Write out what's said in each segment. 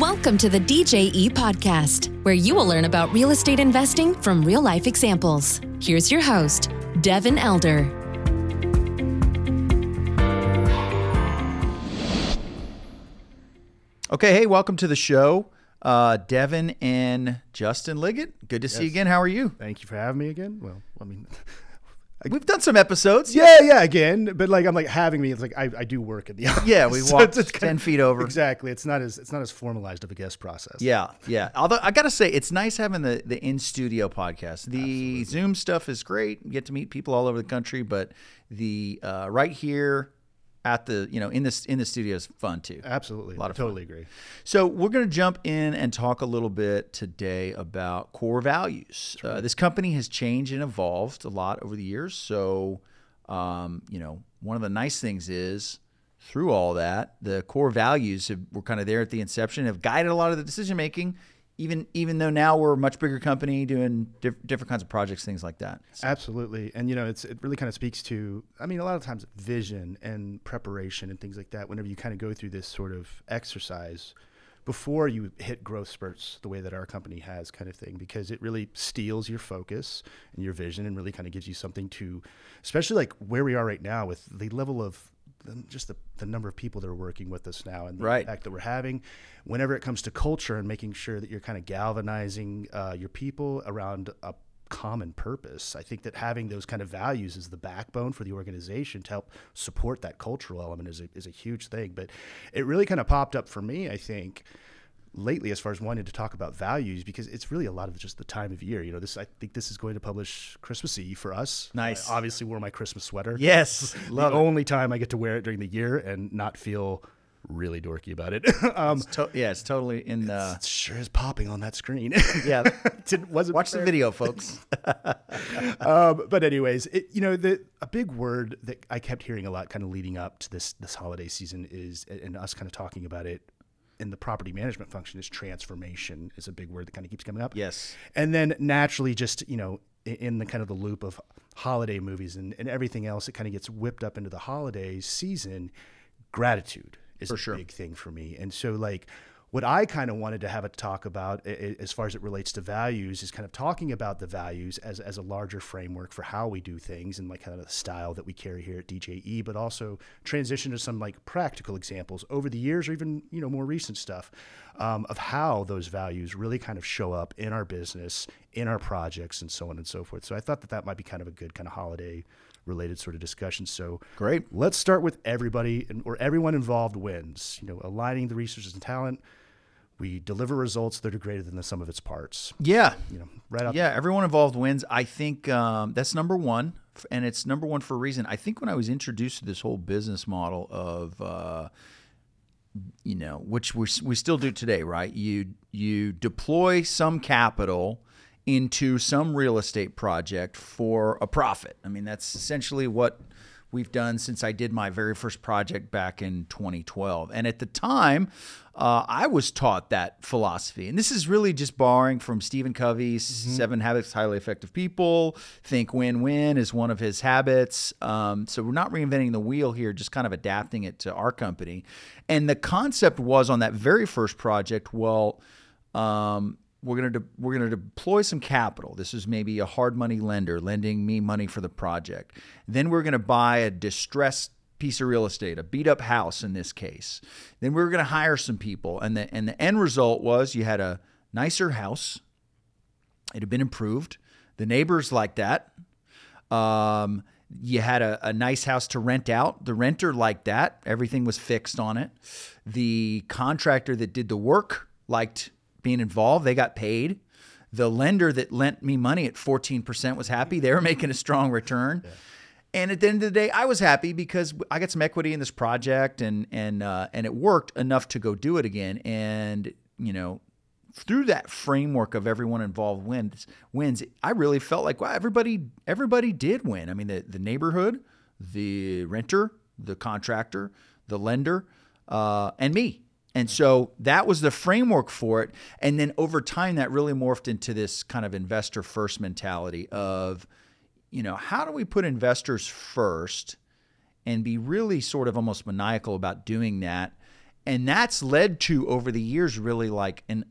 Welcome to the DJE podcast, where you will learn about real estate investing from real life examples. Here's your host, Devin Elder. Okay, hey, welcome to the show. Uh, Devin and Justin Liggitt. Good to see you again. How are you? Thank you for having me again. Well, I mean, We've done some episodes. yeah, yeah, again, but like I'm like having me. It's like I, I do work at the office. Yeah, we So walked it's 10 feet over. Exactly. It's not as it's not as formalized of a guest process. Yeah, yeah. Although I gotta say, it's nice having the the in studio podcast. The Zoom stuff is great. You get to meet people all over the country, but the uh, right here at the you know in this in the studio is fun too. absolutely. A lot of totally agree. So we're going to jump in and talk a little bit today about core values. Uh, this company has changed and evolved a lot over the years. So, um, you know, one of the nice things is through all that, the core values have, were kind of there at the inception, have guided a lot of the decision making. Even even though now we're a much bigger company doing diff- different kinds of projects, things like that. Absolutely. And you know, it's it really kind of speaks to I mean, a lot of times vision and preparation and things like that whenever you kind of go through this sort of exercise before you hit growth spurts the way that our company has kind of thing because it really steals your focus and your vision and really kind of gives you something to especially like where we are right now with the level of the- just the, the number of people that are working with us now and the Right. impact that we're having whenever it comes to culture and making sure that you're kind of galvanizing uh, your people around a common purpose. I think that having those kind of values is the backbone for the organization to help support that cultural element is a, is a huge thing. But it really kind of popped up for me, I think, lately as far as wanting to talk about values because it's really a lot of just the time of year. You know, this I think this is going to publish Christmas Eve for us. Nice. I obviously wore my Christmas sweater. Yes, the it. only time I get to wear it during the year and not feel really dorky about it. um, To- yeah, it's totally in. Uh, it sure is popping on that screen. yeah, Didn't, wasn't watch the video, folks. um, but anyways, it, you know, the a big word that I kept hearing a lot, kind of leading up to this this holiday season, is and us kind of talking about it in the property management function is transformation is a big word that kind of keeps coming up. Yes. and then naturally, just you know, in the kind of the loop of holiday movies and, and everything else, it kind of gets whipped up into the holiday season. Gratitude is a sure. big thing for me, and so like what I kind of wanted to have a talk about as far as it relates to values is kind of talking about the values as, as a larger framework for how we do things and like kind of the style that we carry here at DJE, but also transition to some like practical examples over the years or even, you know, more recent stuff um, of how those values really kind of show up in our business, in our projects and so on and so forth. So I thought that that might be kind of a good kind of holiday related sort of discussion. So Great. let's start with everybody and or everyone involved wins, you know, aligning the resources and talent we deliver results that are greater than the sum of its parts. Yeah, You know, right out. Yeah, everyone involved wins. I think um, that's number one, and it's number one for a reason. I think when I was introduced to this whole business model of, uh, you know, which we we still do today, right? You you deploy some capital into some real estate project for a profit. I mean, that's essentially what we've done since I did my very first project back in 2012. And at the time, uh, I was taught that philosophy. And this is really just borrowing from Stephen Covey's Seven Habits of Highly Effective People. Think win win is one of his habits. Um, so we're not reinventing the wheel here, just kind of adapting it to our company. And the concept was on that very first project, well, um, we're gonna de- we're gonna deploy some capital. This is maybe a hard money lender lending me money for the project. Then we're gonna buy a distressed piece of real estate, a beat up house in this case. Then we were gonna hire some people, and the and the end result was you had a nicer house. It had been improved. The neighbors liked that. Um, you had a, a nice house to rent out. The renter liked that. Everything was fixed on it. The contractor that did the work liked being involved. They got paid. The lender that lent me money at 14% was happy. They were making a strong return. And at the end of the day, I was happy because I got some equity in this project and and uh, and it worked enough to go do it again. And you know, through that framework of everyone involved wins wins i really felt like wow everybody everybody did win i mean the, the neighborhood the renter the contractor the lender uh, and me and so that was the framework for it. And then over time that really morphed into this kind of investor first mentality of you know how do we put investors first and be really sort of almost maniacal about doing that? And that's led to over the years really like an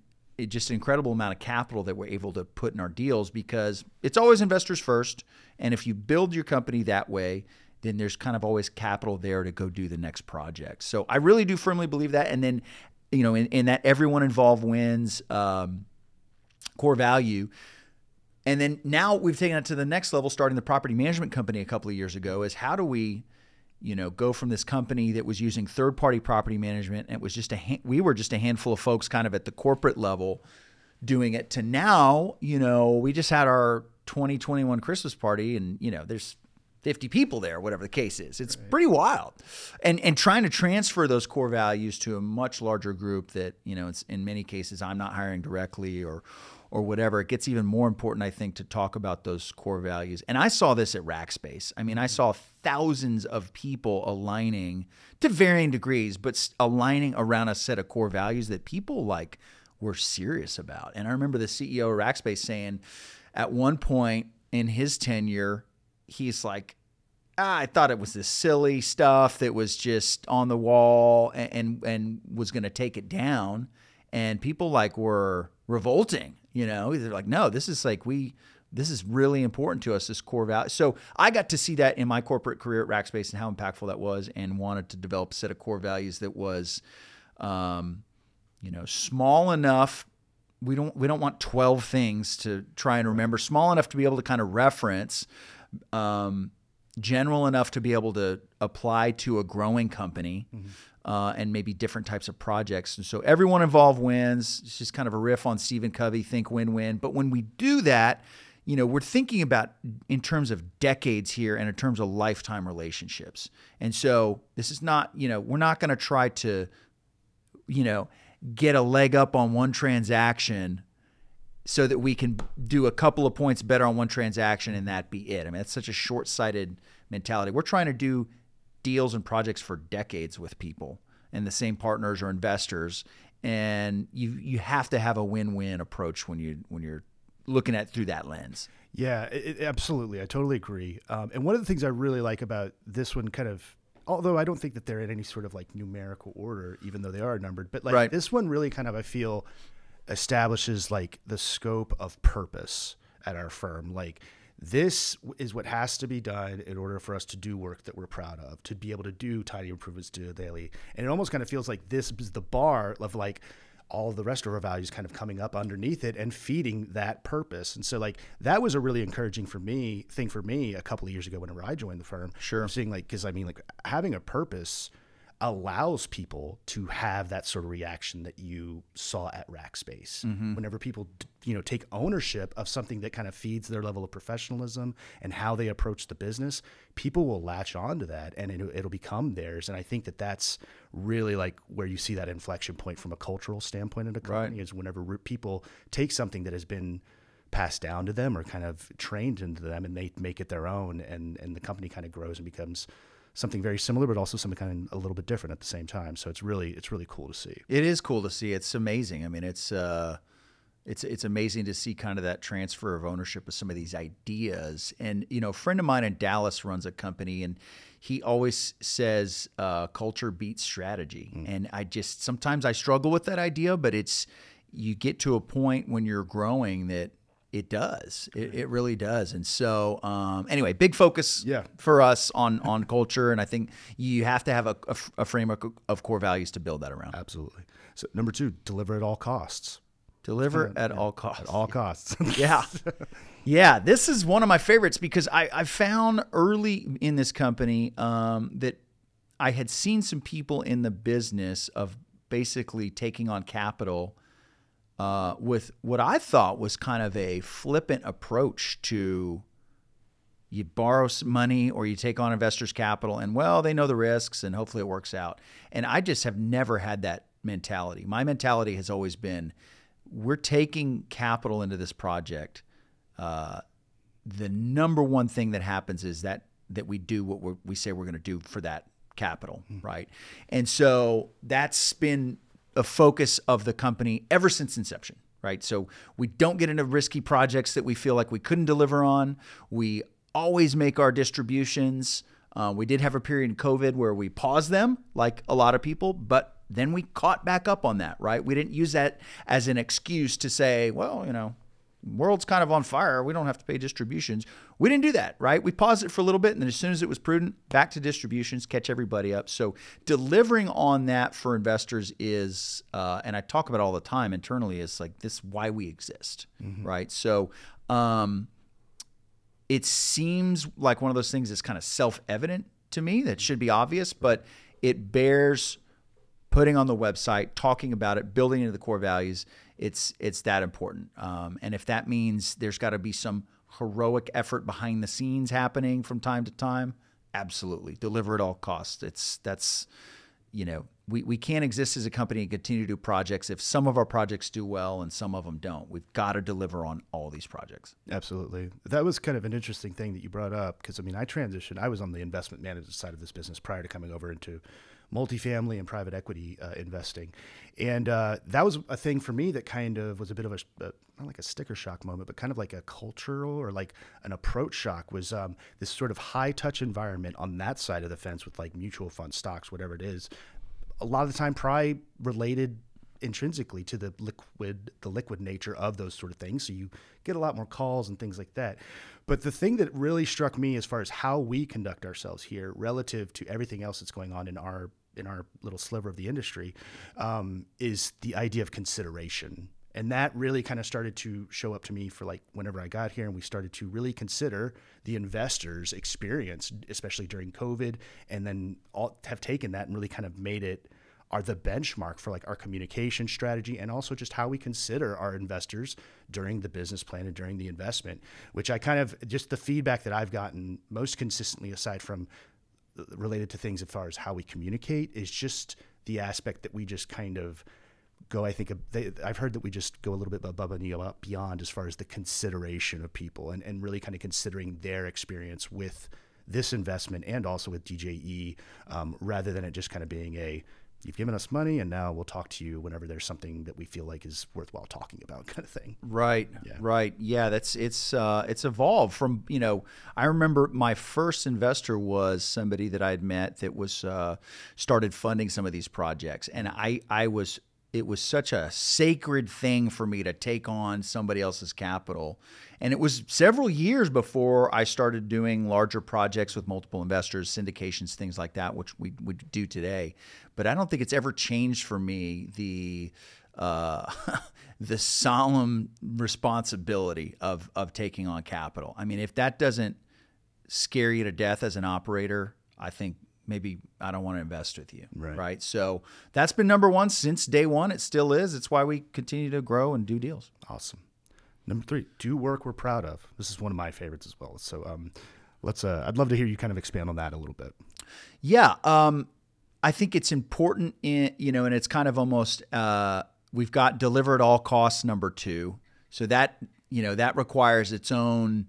just incredible amount of capital that we're able to put in our deals because it's always investors first. And if you build your company that way then there's kind of always capital there to go do the next project. So i really do firmly believe that. And then you know in, in that everyone involved wins um, core value. And then now we've taken it to the next level starting the property management company a couple of years ago is how do we you know, go from this company that was using third-party property management and it was just a ha- we were just a handful of folks kind of at the corporate level doing it to now, you know, we just had our 2021 Christmas party and you know, there's 50 people there, whatever the case is. It's right. pretty wild. And and trying to transfer those core values to a much larger group that, you know, it's in many cases I'm not hiring directly or or whatever, it gets even more important, I think, to talk about those core values. And I saw this at Rackspace. I mean, I mm-hmm. saw thousands of people aligning to varying degrees, but aligning around a set of core values that people like were serious about. And I remember the CEO of Rackspace saying at one point in his tenure, he's like, ah, I thought it was this silly stuff that was just on the wall and and, and was going to take it down. And people like were revolting you know, they're like, no, this is like we this is really important to us, this core value. So I got to see that in my corporate career at Rackspace and how impactful that was, and wanted to develop a set of core values that was, um, you know, small enough. We don't we don't want twelve things to try and remember. Small enough to be able to kind of reference. Um, general enough to be able to apply to a growing company. Mm-hmm uh, and maybe different types of projects. And so everyone involved wins. It's just kind of a riff on Stephen Covey, think win win. But when we do that, you know, we're thinking about in terms of decades here and in terms of lifetime relationships. And so this is not, you know, we're not going to try to, you know, get a leg up on one transaction so that we can do a couple of points better on one transaction and that be it. I mean, that's such a short sighted mentality. We're trying to do deals and projects for decades with people and the same partners or investors and you you have to have a win-win approach when you when you're looking at through that lens yeah it, absolutely i totally agree um, and one of the things i really like about this one kind of although i don't think that they're in any sort of like numerical order even though they are numbered but like right. this one really kind of i feel establishes like the scope of purpose at our firm like this is what has to be done in order for us to do work that we're proud of, to be able to do tidy improvements to daily. And it almost kind of feels like this is the bar of like all the rest of our values kind of coming up underneath it and feeding that purpose. And so like that was a really encouraging for me thing for me a couple of years ago whenever I joined the firm. Sure. Seeing like because I mean like having a purpose allows people to have that sort of reaction that you saw at Rackspace. Mm-hmm. Whenever people, you know, take ownership of something that kind of feeds their level of professionalism and how they approach the business, people will latch on to that and it'll, it'll become theirs. And I think that that's really like where you see that inflection point from a cultural standpoint in a company right. is whenever people take something that has been passed down to them or kind of trained into them and they make it their own and, and the company kind of grows and becomes something very similar, but also something kind of a little bit different at the same time. So it's really it's really cool to see. It is cool to see. It's amazing. I mean, it's uh, it's it's amazing to see kind of that transfer of ownership of some of these ideas. And you know, a friend of mine in Dallas runs a company, and he always says uh, culture beats strategy. Mm. And I just sometimes I struggle with that idea, but it's you get to a point when you're growing that it does. It, it really does. And so, um, anyway, big focus yeah. for us on on culture, and I think you have to have a, a, a framework of core values to build that around. Absolutely. So, number two, deliver at all costs. Deliver at yeah, all costs. At all costs. yeah. Yeah. This is one of my favorites because I, I found early in this company um, that I had seen some people in the business of basically taking on capital uh, with what I thought was kind of a flippant approach to you borrow some money or you take on investors' capital, and well, they know the risks and hopefully it works out. And I just have never had that mentality. My mentality has always been we're taking capital into this project. Uh, the number one thing that happens is that that we do what we say we're going to do for that capital, mm-hmm. right? And so that's been a focus of the company ever since inception, right? So we don't get into risky projects that we feel like we couldn't deliver on. We always make our distributions. Uh, we did have a period in COVID where we paused them, like a lot of people, but then we caught back up on that, right? We didn't use that as an excuse to say, well, you know, world's kind of on fire. We don't have to pay distributions. We didn't do that, right? We paused it for a little bit, and then as soon as it was prudent, back to distributions, catch everybody up. So delivering on that for investors is, uh, and I talk about all the time internally, is like this why we exist, mm-hmm. right? So um, it seems like one of those things that's kind of self evident to me that should be obvious, but it bears putting on the website, talking about it, building into the core values. It's it's that important. Um, and if that means there's got to be some heroic effort behind the scenes happening from time to time, absolutely deliver at all costs. It's that's you know we, we can't exist as a company and continue to do projects if some of our projects do well and some of them don't. We've got to deliver on all these projects. Absolutely. That was kind of an interesting thing that you brought up because I mean, I transitioned, I was on the investment management side of this business prior to coming over into multifamily and private equity uh, investing. And uh, that was a thing for me that kind of was a bit of a, a, not like a sticker shock moment, but kind of like a cultural or like an approach shock was um, this sort of high touch environment on that side of the fence with like mutual fund stocks, whatever it is, a lot of the time probably related intrinsically to the liquid the liquid nature of those sort of things. So you get a lot more calls and things like that. But the thing that really struck me as far as how we conduct ourselves here relative to everything else that's going on in our in our little sliver of the industry um, is the idea of consideration. And that really kind of started to show up to me for like whenever I got here and we started to really consider the investors experience especially during covid and then all, have taken that and really kind of made it are the benchmark for like our communication strategy and also just how we consider our investors during the business plan and during the investment which I kind of just the feedback that I've gotten most consistently aside from related to things as far as how we communicate is just the aspect that we just kind of go. I think they, I've heard that we just go a little bit above and beyond as far as the consideration of people and, and really kind of considering their experience with this investment and also with DJE, um, rather than it just kind of being a you've given us money and now we'll talk to you whenever there's something that we feel like is worthwhile talking about kind of thing right yeah. right yeah that's it's uh, it's evolved from you know i remember my first investor was somebody that i'd met that was uh, started funding some of these projects and i i was it was such a sacred thing for me to take on somebody else's capital. And it was several years before I started doing larger projects with multiple investors, syndications, things like that, which we would do today. But I don't think it's ever changed for me the uh, the solemn responsibility of of taking on capital. I mean, if that doesn't scare you to death as an operator, I think maybe I don't want to invest with you. Right. right. So that's been number one since day one. It still is. It's why we continue to grow and do deals. Awesome. Number three, do work we're proud of. This is one of my favorites as well. So um, let's. Uh, I'd love to hear you kind of expand on that a little bit. Yeah. Um, I think it's important in you know, and it's kind of almost uh, we've got deliver at all costs number two. So that you know that requires its own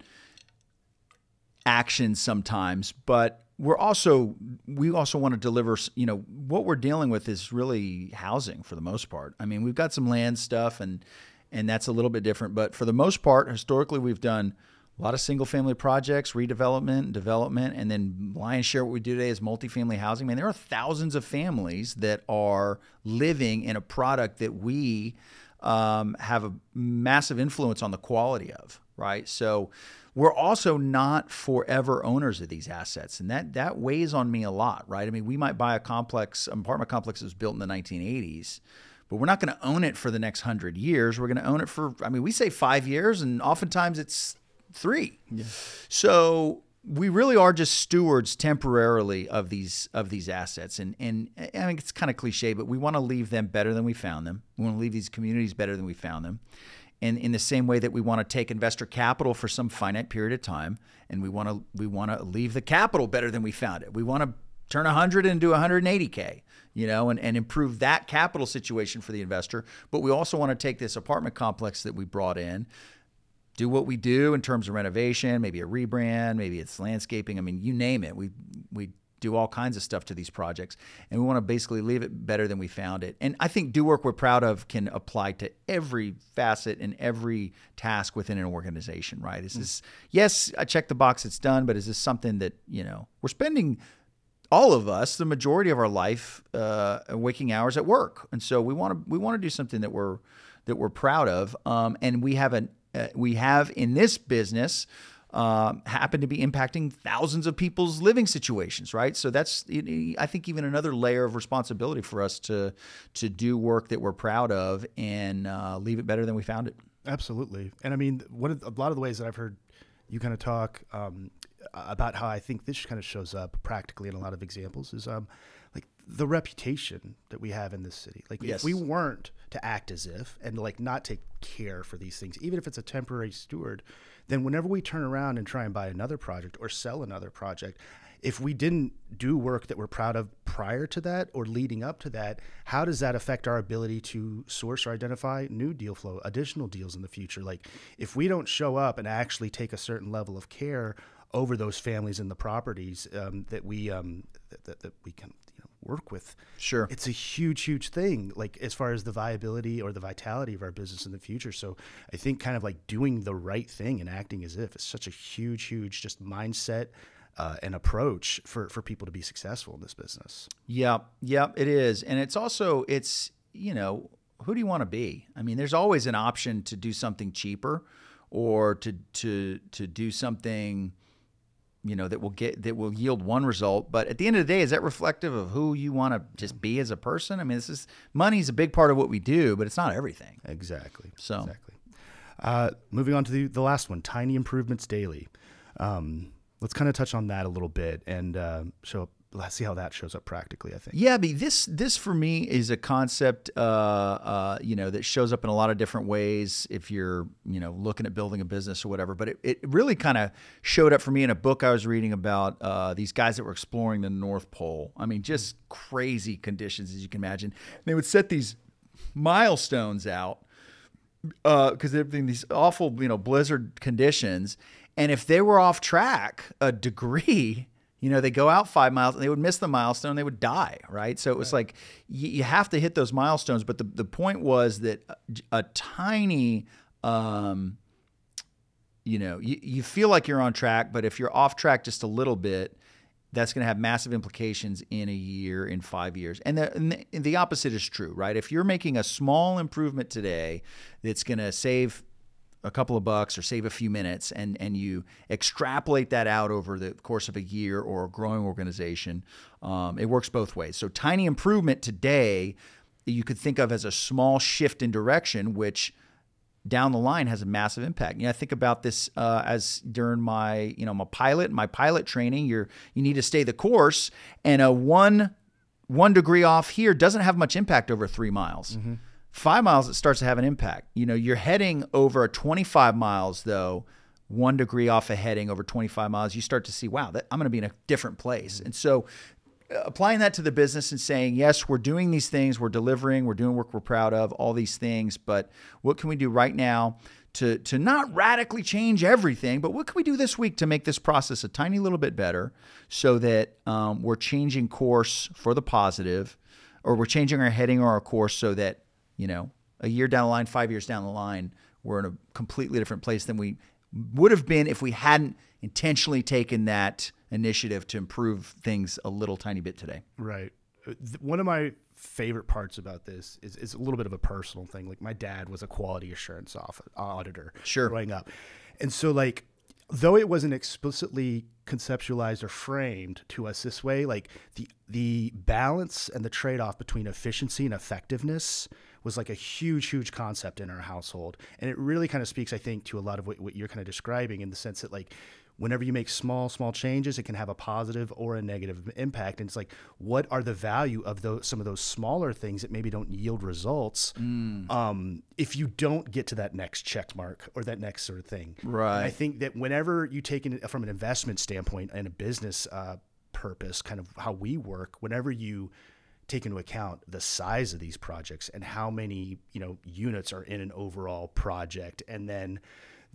action sometimes, but we're also we also want to deliver you know what we're dealing with is really housing for the most part. I mean we've got some land stuff and and that's a little bit different but for the most part historically we've done a lot of single family projects redevelopment development and then lion's share what we do today is multifamily housing. I mean there are thousands of families that are living in a product that we um, have a massive influence on the quality of right? So we're also not forever owners of these assets, and that that weighs on me a lot, right? I mean, we might buy a complex, an apartment complex that was built in the 1980s, but we're not going to own it for the next hundred years. We're going to own it for, I mean, we say five years, and oftentimes it's three. Yeah. So we really are just stewards temporarily of these of these assets and and I mean it's kind of cliche but we want to leave them better than we found them we want to leave these communities better than we found them and in the same way that we want to take investor capital for some finite period of time and we want to we want to leave the capital better than we found it. We want to turn 100 into 180k you know and, and improve that capital situation for the investor. But we also want to take this apartment complex that we brought in do what we do in terms of renovation maybe a rebrand maybe it's landscaping i mean you name it. We we do all kinds of stuff to these projects. And we want to basically leave it better than we found it. And I think do work we're proud of can apply to every facet and every task within an organization, right? Is mm. this, yes, I check the box, it's done, but is this something that, you know, we're spending all of us the majority of our life uh, waking hours at work, and so we want to we want to do something that we're that we're proud of, um, and we have an uh, we have in this business. Um, happen to be impacting thousands of people's living situations, right? So that's, I think, even another layer of responsibility for us to to do work that we're proud of and uh, leave it better than we found it. Absolutely, and I mean, one of, a lot of the ways that I've heard you kind of talk um, about how I think this kind of shows up practically in a lot of examples is um, like the reputation that we have in this city. Like Yes. if we weren't to act as if and like not take care for these things, even if it's a temporary steward, then whenever we turn around and try and buy another project or sell another project, if we didn't do work that we're proud of prior to that or leading up to that, how does that affect our ability to source or identify new deal flow, additional deals in the future? Like if we don't show up and actually take a certain level of care over those families and the properties um, that we um, that, that, that we can work with, Sure. it's a huge, huge thing. Like as far as the viability or the vitality of our business in the future. So I think kind of like doing the right thing and acting as if is such a huge, huge just mindset. Uh, and approach for, for people to be successful in this business. Yeah, yeah, it is, and it's also it's you know who do you want to be? I mean, there's always an option to do something cheaper, or to to to do something you know that will get that will yield one result. But at the end of the day, is that reflective of who you want to just be as a person? I mean, this is money's a big part of what we do, but it's not everything. Exactly. So- exactly. Uh, moving on to the, the last one, tiny improvements daily. Um, let's kind of touch on that a little bit and uh, show up. Let's see how that shows up practically. I think. Yeah, but this this for me is a concept, uh, uh, you know, that shows up in a lot of different ways. If you're, you know, looking at building a business or whatever, but it, it really kind of showed up for me in a book I was reading about uh, these guys that were exploring the North Pole. I mean, just crazy conditions as you can imagine. They would set these milestones out because they're in these awful, you know, blizzard conditions. And if they were off track a degree, you know, they go out five miles and they would miss the milestone, they would die, right? So it was like you, you have to hit those milestones. But the, the point was that a, a tiny, um, you know, you, you feel like you're on track, but if you're off track just a little bit, that's going to have massive implications in a year, in five years. And the, and the, and the opposite is true, right? If you're making a small improvement today that's going to save a couple of bucks or save a few minutes and, and you extrapolate that out over the course of a year or a growing organization, um, it works both ways. So, tiny improvement today you could think of as a small shift in direction, which down the line has a massive impact. You know, I think about this uh, as during my, you know, my pilot, my pilot training. You're you need to stay the course, and a one one degree off here doesn't have much impact over three miles. Five miles, it starts to have an impact. You know, you're heading over 25 miles though. One degree off a heading over 25 miles, you start to see, wow, that, I'm going to be in a different place. And so, uh, applying that to the business and saying, yes, we're doing these things, we're delivering, we're doing work we're proud of, all these things, but what can we do right now to to not radically change everything, but what can we do this week to make this process a tiny little bit better, so that um, we're changing course for the positive, or we're changing our heading or our course so that you know a year down the line, five years down the line, we're in a completely different place than we would have been if we hadn't intentionally taken that initiative to improve things a little tiny bit today. Right. Uh, One of my favorite parts about this is, is a little bit of a personal thing. Like my dad was a quality assurance auditor Sure. growing up. And so like though it wasn't explicitly conceptualized or framed to us this way, like the the balance and the trade-off between efficiency and effectiveness was like a huge, huge concept in our household. And it really kind of speaks, I think, to a lot of what, what you're kind of describing in the sense that like whenever you make small small changes it can have a positive or a negative impact and it's like what are the value of those some of those smaller things that maybe don't yield results um, if you don't get to that next check mark or that next sort of thing Right. And i think that whenever you take it from an investment standpoint and a business uh, purpose kind of how we work whenever you take into account the size of these projects and how many you know units are in an overall project and then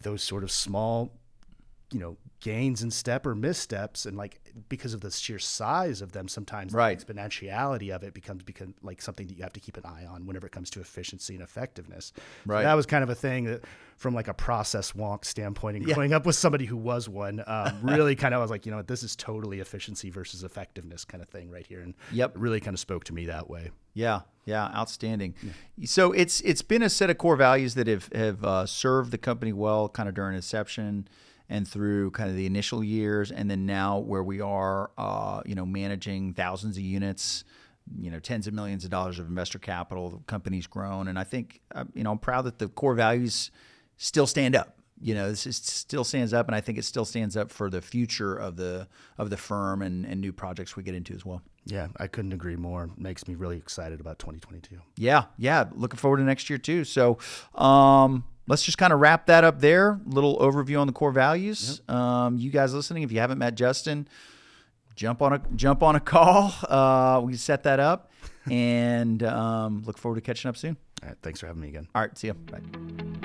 those sort of small you know gains in step or missteps and like because of the sheer size of them sometimes Right. the exponentiality of it becomes become like something that you have to keep an eye on whenever it comes to efficiency and effectiveness So Right. that was kind of a thing that from like a process wonk standpoint and growing up with somebody who was one um, really kind of I was like you know what, this is totally efficiency versus effectiveness kind of thing right here and Yep. really kind of spoke to me that way Yeah, yeah, outstanding. So it's it's been a set of core values that have have uh, served the company well, kind of during inception and through kind of the initial years, and then now where we are, uh, you know, managing thousands of units, you know, tens of millions of dollars of investor capital. The company's grown, and I think uh, you know I'm proud that the core values still stand up. You know, this is, still stands up, and I think it still stands up for the future of the of the firm and, and new projects we get into as well. yeah i couldn't agree more makes me really excited about 2022 Yeah, yeah. Looking forward to next year too. So um, let's just kind of wrap that up there. Little overview on the core values. Um, you guys listening, if you haven't met Justin, jump on a jump on a call. Uh, we set that up, and um, look forward to catching up soon. all right thanks for having me again All right, see you. Bye.